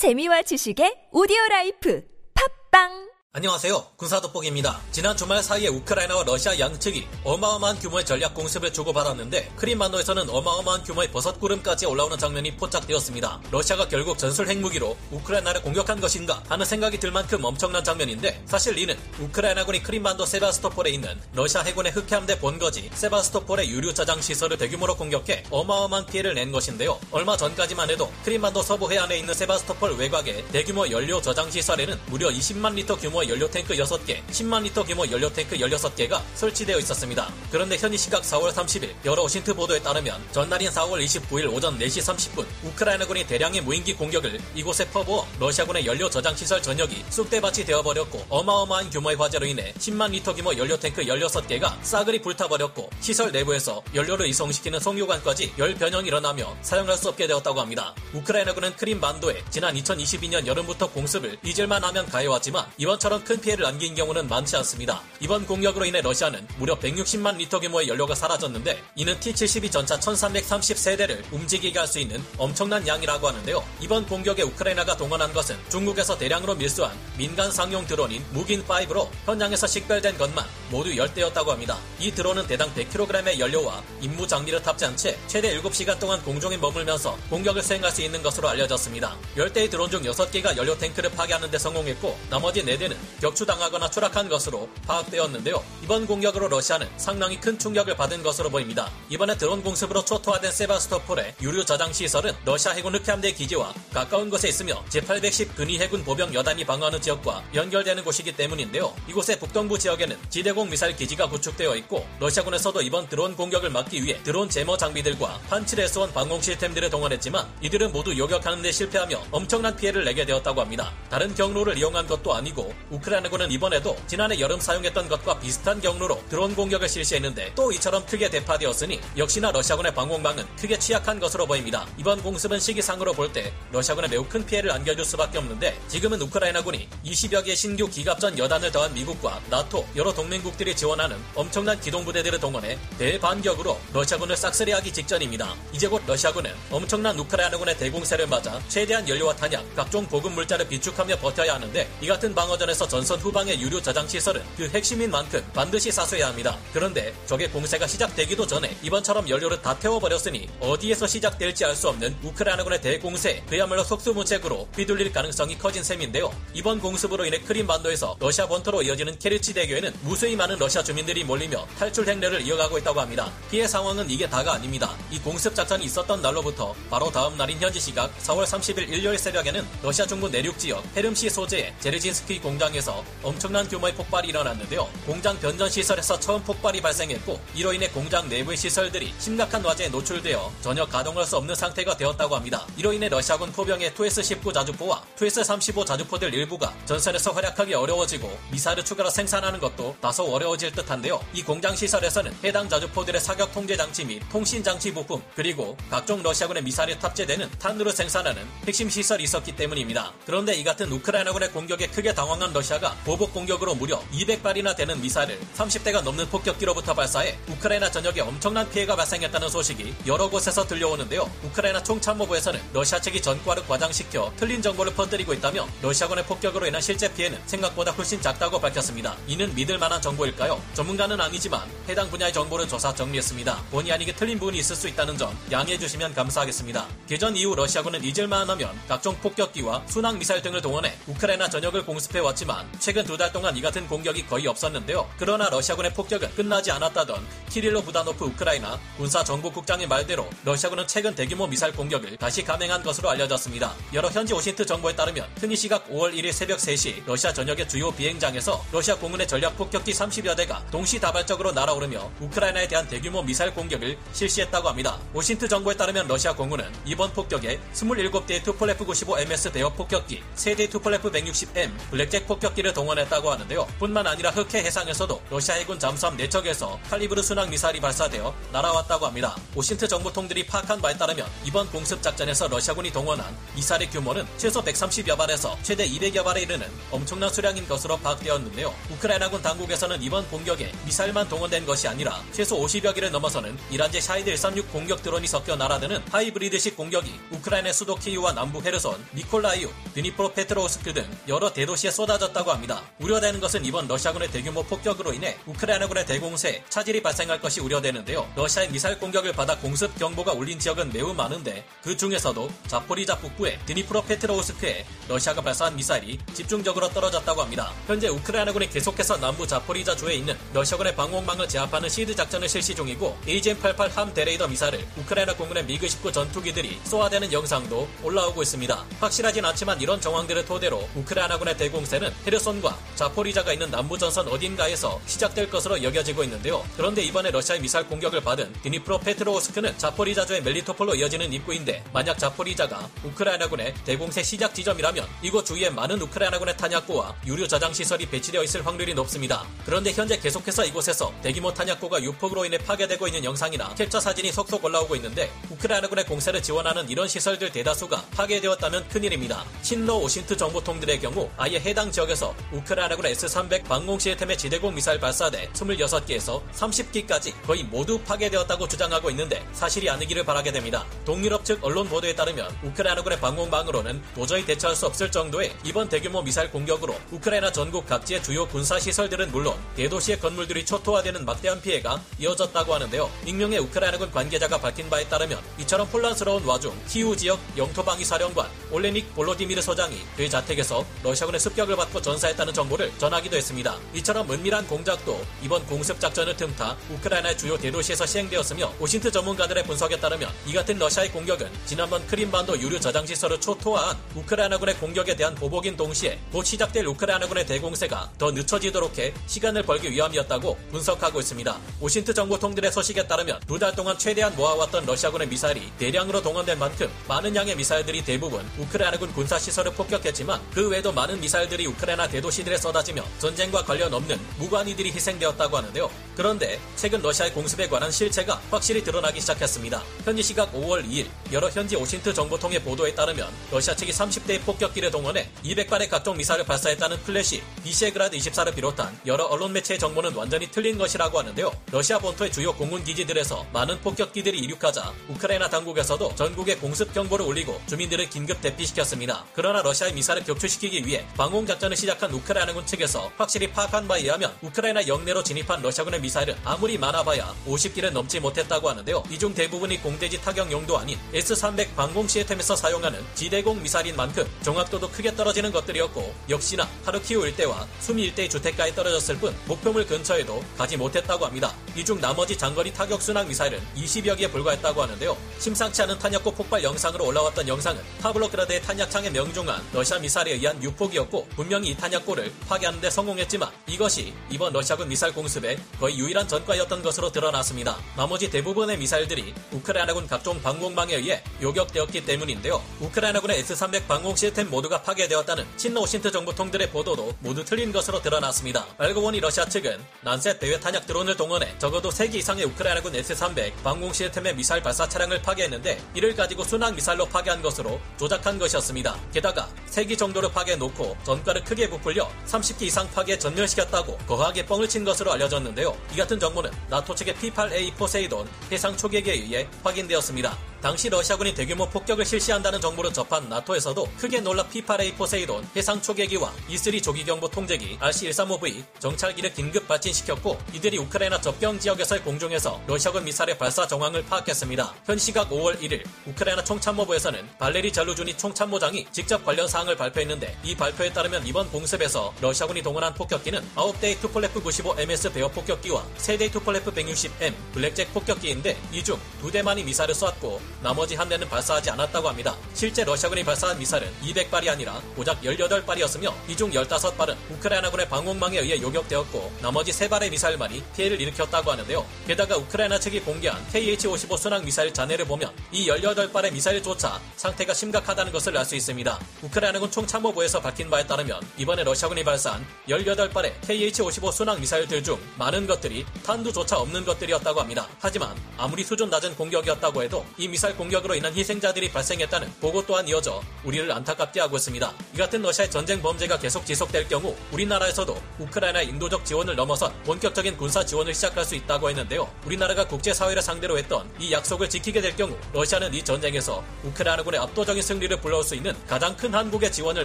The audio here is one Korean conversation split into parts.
재미와 지식의 오디오 라이프. 팟빵 안녕하세요. 군사돋보기입니다. 지난 주말 사이에 우크라이나와 러시아 양측이 어마어마한 규모의 전략 공습을 주고받았는데 크림반도에서는 어마어마한 규모의 버섯구름까지 올라오는 장면이 포착되었습니다. 러시아가 결국 전술 핵무기로 우크라이나를 공격한 것인가 하는 생각이 들 만큼 엄청난 장면인데 사실 이는 우크라이나군이 크림반도 세바스토폴에 있는 러시아 해군의 흑해함대 본거지 세바스토폴의 유류 저장 시설을 대규모로 공격해 어마어마한 피해를 낸 것인데요. 얼마 전까지만 해도 크림반도 서부 해안에 있는 세바스토폴 외곽의 대규모 연료 저장 시설에는 무려 20만 리터 규모 규모 연료탱크 6개, 10만 리터 규모 연료탱크 16개가 설치되어 있었습니다. 그런데 현지 시각 4월 30일 여러 OSINT 보도에 따르면 전날인 4월 29일 오전 4시 30분 우크라이나군이 대량의 무인기 공격을 이곳에 퍼부어 러시아군의 연료 저장 시설 전역이 쑥대밭이 되어버렸고 어마어마한 규모의 화재로 인해 10만 리터 규모 연료탱크 16개가 싸그리 불타버렸고 시설 내부에서 연료를 이송시키는 송유관까지 열 변형이 일어나며 사용할 수 없게 되었다고 합니다. 우크라이나군은 크림 반도에 지난 2022년 여름부터 공습을 잊을만 하면 가해왔지만 이번처럼 이처럼 큰 피해를 안긴 경우는 많지 않습니다. 이번 공격으로 인해 러시아는 무려 160만 리터 규모의 연료가 사라졌는데 이는 T-72 전차 1330세대를 움직이게 할 수 있는 엄청난 양이라고 하는데요. 이번 공격에 우크라이나가 동원한 것은 중국에서 대량으로 밀수한 민간 상용 드론인 무긴5로 현장에서 식별된 것만 모두 10대였다고 합니다. 이 드론은 대당 100kg의 연료와 임무 장비를 탑재한 채 최대 7시간 동안 공중에 머물면서 공격을 수행할 수 있는 것으로 알려졌습니다. 10대의 드론 중 6개가 연료 탱크를 파괴하는 데 성공했고 나머지 4대는 격추당하거나 추락한 것으로 파악되었는데요. 이번 공격으로 러시아는 상당히 큰 충격을 받은 것으로 보입니다. 이번에 드론 공습으로 초토화된 세바스토폴의 유류 저장 시설은 러시아 해군 흑해함대 기지와 가까운 곳에 있으며 제810 근위 해군 보병 여단이 방어하는 지역과 연결되는 곳이기 때문인데요. 이곳의 북동부 지역에는 지대공 미사일 기지가 구축되어 있고 러시아군에서도 이번 드론 공격을 막기 위해 드론 jammer 장비들과 판치르 S1 방공 시스템들을 동원했지만 이들은 모두 요격하는 데 실패하며 엄청난 피해를 내게 되었다고 합니다. 다른 경로를 이용한 것도 아니고 우크라이나군은 이번에도 지난해 여름 사용했던 것과 비슷한 경로로 드론 공격을 실시했는데 또 이처럼 크게 대파되었으니 역시나 러시아군의 방공망은 크게 취약한 것으로 보입니다. 이번 공습은 시기상으로 볼 때 러시아군에 매우 큰 피해를 안겨줄 수밖에 없는데 지금은 우크라이나군이 20여 개의 신규 기갑전 여단을 더한 미국과 나토 여러 동맹국들이 지원하는 엄청난 기동부대들을 동원해 대반격으로 러시아군을 싹쓸이하기 직전입니다. 이제 곧 러시아군은 엄청난 우크라이나군의 대공세를 맞아 최대한 연료와 탄약, 각종 보급 물자를 비축하며 버텨야 하는데 이 같은 방어전에서 전선 후방의 유류 저장 시설은 그 핵심인 만큼 반드시 사수해야 합니다. 그런데 적의 공세가 시작되기도 전에 이번처럼 연료를 다 태워버렸으니 어디에서 시작될지 알 수 없는 우크라이나군의 대공세 그야말로 속수무책으로 휘둘릴 가능성이 커진 셈인데요. 이번 공습으로 인해 크림반도에서 러시아 본토로 이어지는 케르치 대교에는 무수히 많은 러시아 주민들이 몰리며 탈출 행렬을 이어가고 있다고 합니다. 피해 상황은 이게 다가 아닙니다. 이 공습 작전이 있었던 날로부터 바로 다음 날인 현지 시각 4월 30일 일요일 새벽에는 러시아 중부 내륙 지역 페름시 소재의 제르진스키 공장에 공장에서 엄청난 규모의 폭발이 일어났는데요. 공장 변전 시설에서 처음 폭발이 발생했고 이로 인해 공장 내부의 시설들이 심각한 화재에 노출되어 전혀 가동할 수 없는 상태가 되었다고 합니다. 이로 인해 러시아군 포병의 two-S-19 자주포와 two-S-35 자주포들 일부가 전선에서 활약하기 어려워지고 미사일을 추가로 생산하는 것도 다소 어려워질 듯한데요. 이 공장 시설에서는 해당 자주포들의 사격 통제 장치 및 통신 장치 부품 그리고 각종 러시아군의 미사일에 탑재되는 탄으로 생산하는 핵심 시설이 있었기 때문입니다. 그런데 이 같은 우크라이나군의 공격에 크게 당황한 러시아 러시아가 보복 공격으로 무려 200발이나 되는 미사일을 30대가 넘는 폭격기로부터 발사해 우크라이나 전역에 엄청난 피해가 발생했다는 소식이 여러 곳에서 들려오는데요. 우크라이나 총참모부에서는 러시아 측이 전과를 과장시켜 틀린 정보를 퍼뜨리고 있다며 러시아군의 폭격으로 인한 실제 피해는 생각보다 훨씬 작다고 밝혔습니다. 이는 믿을 만한 정보일까요? 전문가는 아니지만 해당 분야의 정보를 조사 정리했습니다. 본의 아니게 틀린 부분이 있을 수 있다는 점 양해해 주시면 감사하겠습니다. 개전 이후 러시아군은 잊을만 하면 각종 폭격기와 순항 미사일 등을 동원해 우크라이나 전역을 공습해 왔지 만 있지만 최근 두 달 동안 이 같은 공격이 거의 없었는데요. 그러나 러시아군의 폭격은 끝나지 않았다던 키릴로 부다노프 우크라이나 군사 정보국장의 말대로 러시아군은 최근 대규모 미사일 공격을 다시 감행한 것으로 알려졌습니다. 여러 현지 OSINT 정보에 따르면 현지 시각 5월 1일 새벽 3시 러시아 전역의 주요 비행장에서 러시아 공군의 전략 폭격기 30여 대가 동시다발적으로 날아오르며 우크라이나에 대한 대규모 미사일 공격을 실시했다고 합니다. OSINT 정보에 따르면 러시아 공군은 이번 폭격에 27대의 투폴레프 95MS 베어 폭격기, 3대의 투폴레프 160M, 블랙잭 폭격기를 동원했다고 하는데요. 뿐만 아니라 흑해 해상에서도 러시아 해군 잠수함 4척에서 칼리브르 순항 미사일이 발사되어 날아왔다고 합니다. OSINT 정보통들이 파악한 바에 따르면 이번 공습 작전에서 러시아군이 동원한 미사일의 규모는 최소 130여 발에서 최대 200여 발에 이르는 엄청난 수량인 것으로 파악되었는데요. 우크라이나군 당국에서는 이번 공격에 미사일만 동원된 것이 아니라 최소 50여 기를 넘어서는 이란제 샤헤드 136 공격 드론이 섞여 날아드는 하이브리드식 공격이 우크라이나 수도 키이우와 남부 헤르손, 미콜라이우, 드니프로 페트로우스크 등 여러 대도시에 쏟아 졌다고 합니다. 우려되는 것은 이번 러시아군의 대규모 폭격으로 인해 우크라이나군의 대공세, 차질이 발생할 것이 우려되는데요. 러시아의 미사일 공격을 받아 공습 경보가 울린 지역은 매우 많은데 그 중에서도 자포리자 북부의 드니프로 페트로우스크에 러시아가 발사한 미사일이 집중적으로 떨어졌다고 합니다. 현재 우크라이나군이 계속해서 남부 자포리자 주에 있는 러시아군의 방공망을 제압하는 SEAD 작전을 실시 중이고 AGM-88 HARM 대레이더 미사일을 우크라이나 공군의 미그 29 전투기들이 쏘아대는 영상도 올라오고 있습니다. 확실하진 않지만 이런 정황들을 토대로 우크라이나군의 대공세는 헤르손과 자포리자가 있는 남부 전선 어딘가에서 시작될 것으로 여겨지고 있는데요. 그런데 이번에 러시아의 미사일 공격을 받은 드니프로 페트로우스크는 자포리자주의 멜리토폴로 이어지는 입구인데 만약 자포리자가 우크라이나군의 대공세 시작 지점이라면 이곳 주위에 많은 우크라이나군의 탄약고와 유류 저장 시설이 배치되어 있을 확률이 높습니다. 그런데 현재 계속해서 이곳에서 대규모 탄약고가 유폭으로 인해 파괴되고 있는 영상이나 캡처 사진이 속속 올라오고 있는데 우크라이나군의 공세를 지원하는 이런 시설들 대다수가 파괴되었다면 큰일입니다. 친러 OSINT 정보통들의 경우 아예 해당 지역 에서 우크라이나군 S-300 방공 시스템의 지대공 미사일 발사대 26개에서 30기까지 거의 모두 파괴되었다고 주장하고 있는데 사실이 아니기를 바라게 됩니다. 동유럽 측 언론 보도에 따르면 우크라이나군의 방공망으로는 도저히 대처할 수 없을 정도의 이번 대규모 미사일 공격으로 우크라이나 전국 각지의 주요 군사 시설들은 물론 대도시의 건물들이 초토화되는 막대한 피해가 이어졌다고 하는데요. 익명의 우크라이나군 관계자가 밝힌 바에 따르면 이처럼 혼란스러운 와중 키우 지역 영토방위 사령관 올레닉 볼로디미르 소장이 그의 자택에서 러시아군의 습격을 받고 전사했다는 정보를 전하기도 했습니다. 이처럼 은밀한 공작도 이번 공습 작전을 틈타 우크라이나의 주요 대도시에서 시행되었으며 OSINT 전문가들의 분석에 따르면 이 같은 러시아의 공격은 지난번 크림반도 유류 저장 시설을 초토화한 우크라이나군의 공격에 대한 보복인 동시에 곧 시작될 우크라이나군의 대공세가 더 늦춰지도록 해 시간을 벌기 위함이었다고 분석하고 있습니다. OSINT 정보통들의 소식에 따르면 두 달 동안 최대한 모아왔던 러시아군의 미사일이 대량으로 동원된 만큼 많은 양의 미사일들이 대부분 우크라이나군 군사 시설을 폭격했지만 그 외에도 많은 미사일들이 우크라이나 대도시들에 쏟아지며 전쟁과 관련 없는 무고한 이들이 희생되었다고 하는데요. 그런데 최근 러시아의 공습에 관한 실체가 확실히 드러나기 시작했습니다. 현지 시각 5월 2일 여러 현지 OSINT 정보통의 보도에 따르면 러시아 측이 30대의 폭격기를 동원해 200발의 각종 미사일을 발사했다는 플래시, 비셰그라드 24를 비롯한 여러 언론 매체의 정보는 완전히 틀린 것이라고 하는데요. 러시아 본토의 주요 공군 기지들에서 많은 폭격기들이 이륙하자 우크라이나 당국에서도 전국에 공습 경보를 올리고 주민들을 긴급 대피시켰습니다. 그러나 러시아의 미사일을 격추시키기 위해 방공 작전 을 시작한 우크라이나군 측에서 확실히 파악한 바에 의하면 우크라이나 영내로 진입한 러시아군의 미사일은 아무리 많아봐야 50기를 넘지 못했다고 하는데요. 이 중 대부분이 공대지 타격 용도 아닌 S-300 방공 시스템에서 사용하는 지대공 미사일인 만큼 정확도도 크게 떨어지는 것들이었고 역시나 하르키우 일대와 수미 일대의 주택가에 떨어졌을 뿐 목표물 근처에도 가지 못했다고 합니다. 이 중 나머지 장거리 타격 순항 미사일은 20여 기에 불과했다고 하는데요. 심상치 않은 탄약고 폭발 영상으로 올라왔던 영상은 파블로그라드의 탄약창에 명중한 러시아 미사일에 의한 유폭이었고 분 명히 이 탄약고를 파괴하는 데 성공했지만 이것이 이번 러시아군 미사일 공습의 거의 유일한 전과였던 것으로 드러났습니다. 나머지 대부분의 미사일들이 우크라이나군 각종 방공망에 의해 요격되었기 때문인데요. 우크라이나군의 S-300 방공 시스템 모두가 파괴되었다는 친러 OSINT 정보통들의 보도도 모두 틀린 것으로 드러났습니다. 알고 보니 러시아 측은 란셋 배회 탄약 드론을 동원해 적어도 3기 이상의 우크라이나군 S-300 방공 시스템의 미사일 발사 차량을 파괴했는데 이를 가지고 순항 미사일로 파괴한 것으로 조작한 것이었습니다. 게다가 3기 정도를 파괴해놓고 전과를 크게 부풀려 30기 이상 파괴 전멸시켰다고 거하게 뻥을 친 것으로 알려졌는데요. 이 같은 정보는 나토 측의 P-8A 포세이돈 해상 초계기에 의해 확인되었습니다. 당시 러시아군이 대규모 폭격을 실시한다는 정보를 접한 나토에서도 크게 놀라 P-8A 포세이돈 해상 초계기와 E-3 조기경보 통제기 RC-135V 정찰기를 긴급 발진시켰고 이들이 우크라이나 접경 지역에서의 공중에서 러시아군 미사일의 발사 정황을 파악했습니다. 현 시각 5월 1일 우크라이나 총참모부에서는 발레리 잘루주니 총참모장이 직접 관련 사항을 발표했는데 이 발표에 따르면 이번 공습에서 러시아군이 동원한 폭격기는 9대의 투폴레프 95 MS 배어 폭격기와 3대의 투폴레프 160M 블랙잭 폭격기인데 이 중 2대만이 미사일을 쏘았고 나머지 한 대는 발사하지 않았다고 합니다. 실제 러시아군이 발사한 미사일은 200발이 아니라 고작 18발이었으며 이 중 15발은 우크라이나군의 방공망에 의해 요격되었고 나머지 3발의 미사일만이 피해를 일으켰다고 하는데요. 게다가 우크라이나 측이 공개한 KH-55 순항 미사일 잔해를 보면 이 18발의 미사일조차 상태가 심각하다는 것을 알 수 있습니다. 우크라이나군 총참모부에서 밝힌 바에 따르면 이번에 러시아군이 발사한 18발의 KH-55 순항 미사일들 중 많은 것들이 탄두조차 없는 것들이었다고 합니다. 하지만 아무리 수준 낮은 공격이었다고 해도 이 미사일 공격으로 인한 희생자들이 발생했다는 보고 또한 이어져 우리를 안타깝게 하고 있습니다. 이 같은 러시아의 전쟁 범죄가 계속 지속될 경우 우리나라에서도 우크라이나 인도적 지원을 넘어선 본격적인 군사 지원을 시작할 수 있다고 했는데요. 우리나라가 국제사회를 상대로 했던 이 약속을 지키게 될 경우 러시아는 이 전쟁에서 우크라이나군의 압도적인 승리를 불러올 수 있는 가장 큰 한국의 지원을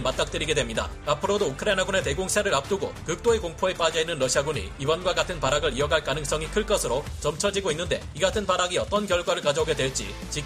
맞닥뜨리게 됩니다. 앞으로도 우크라이나군의 대공세를 앞두고 극도의 공포에 빠져 있는 러시아군이 이번과 같은 발악을 이어갈 가능성이 클 것으로 점쳐지고 있는데 이 같은 발악이 어떤 결과를 가져오게 될지 지켜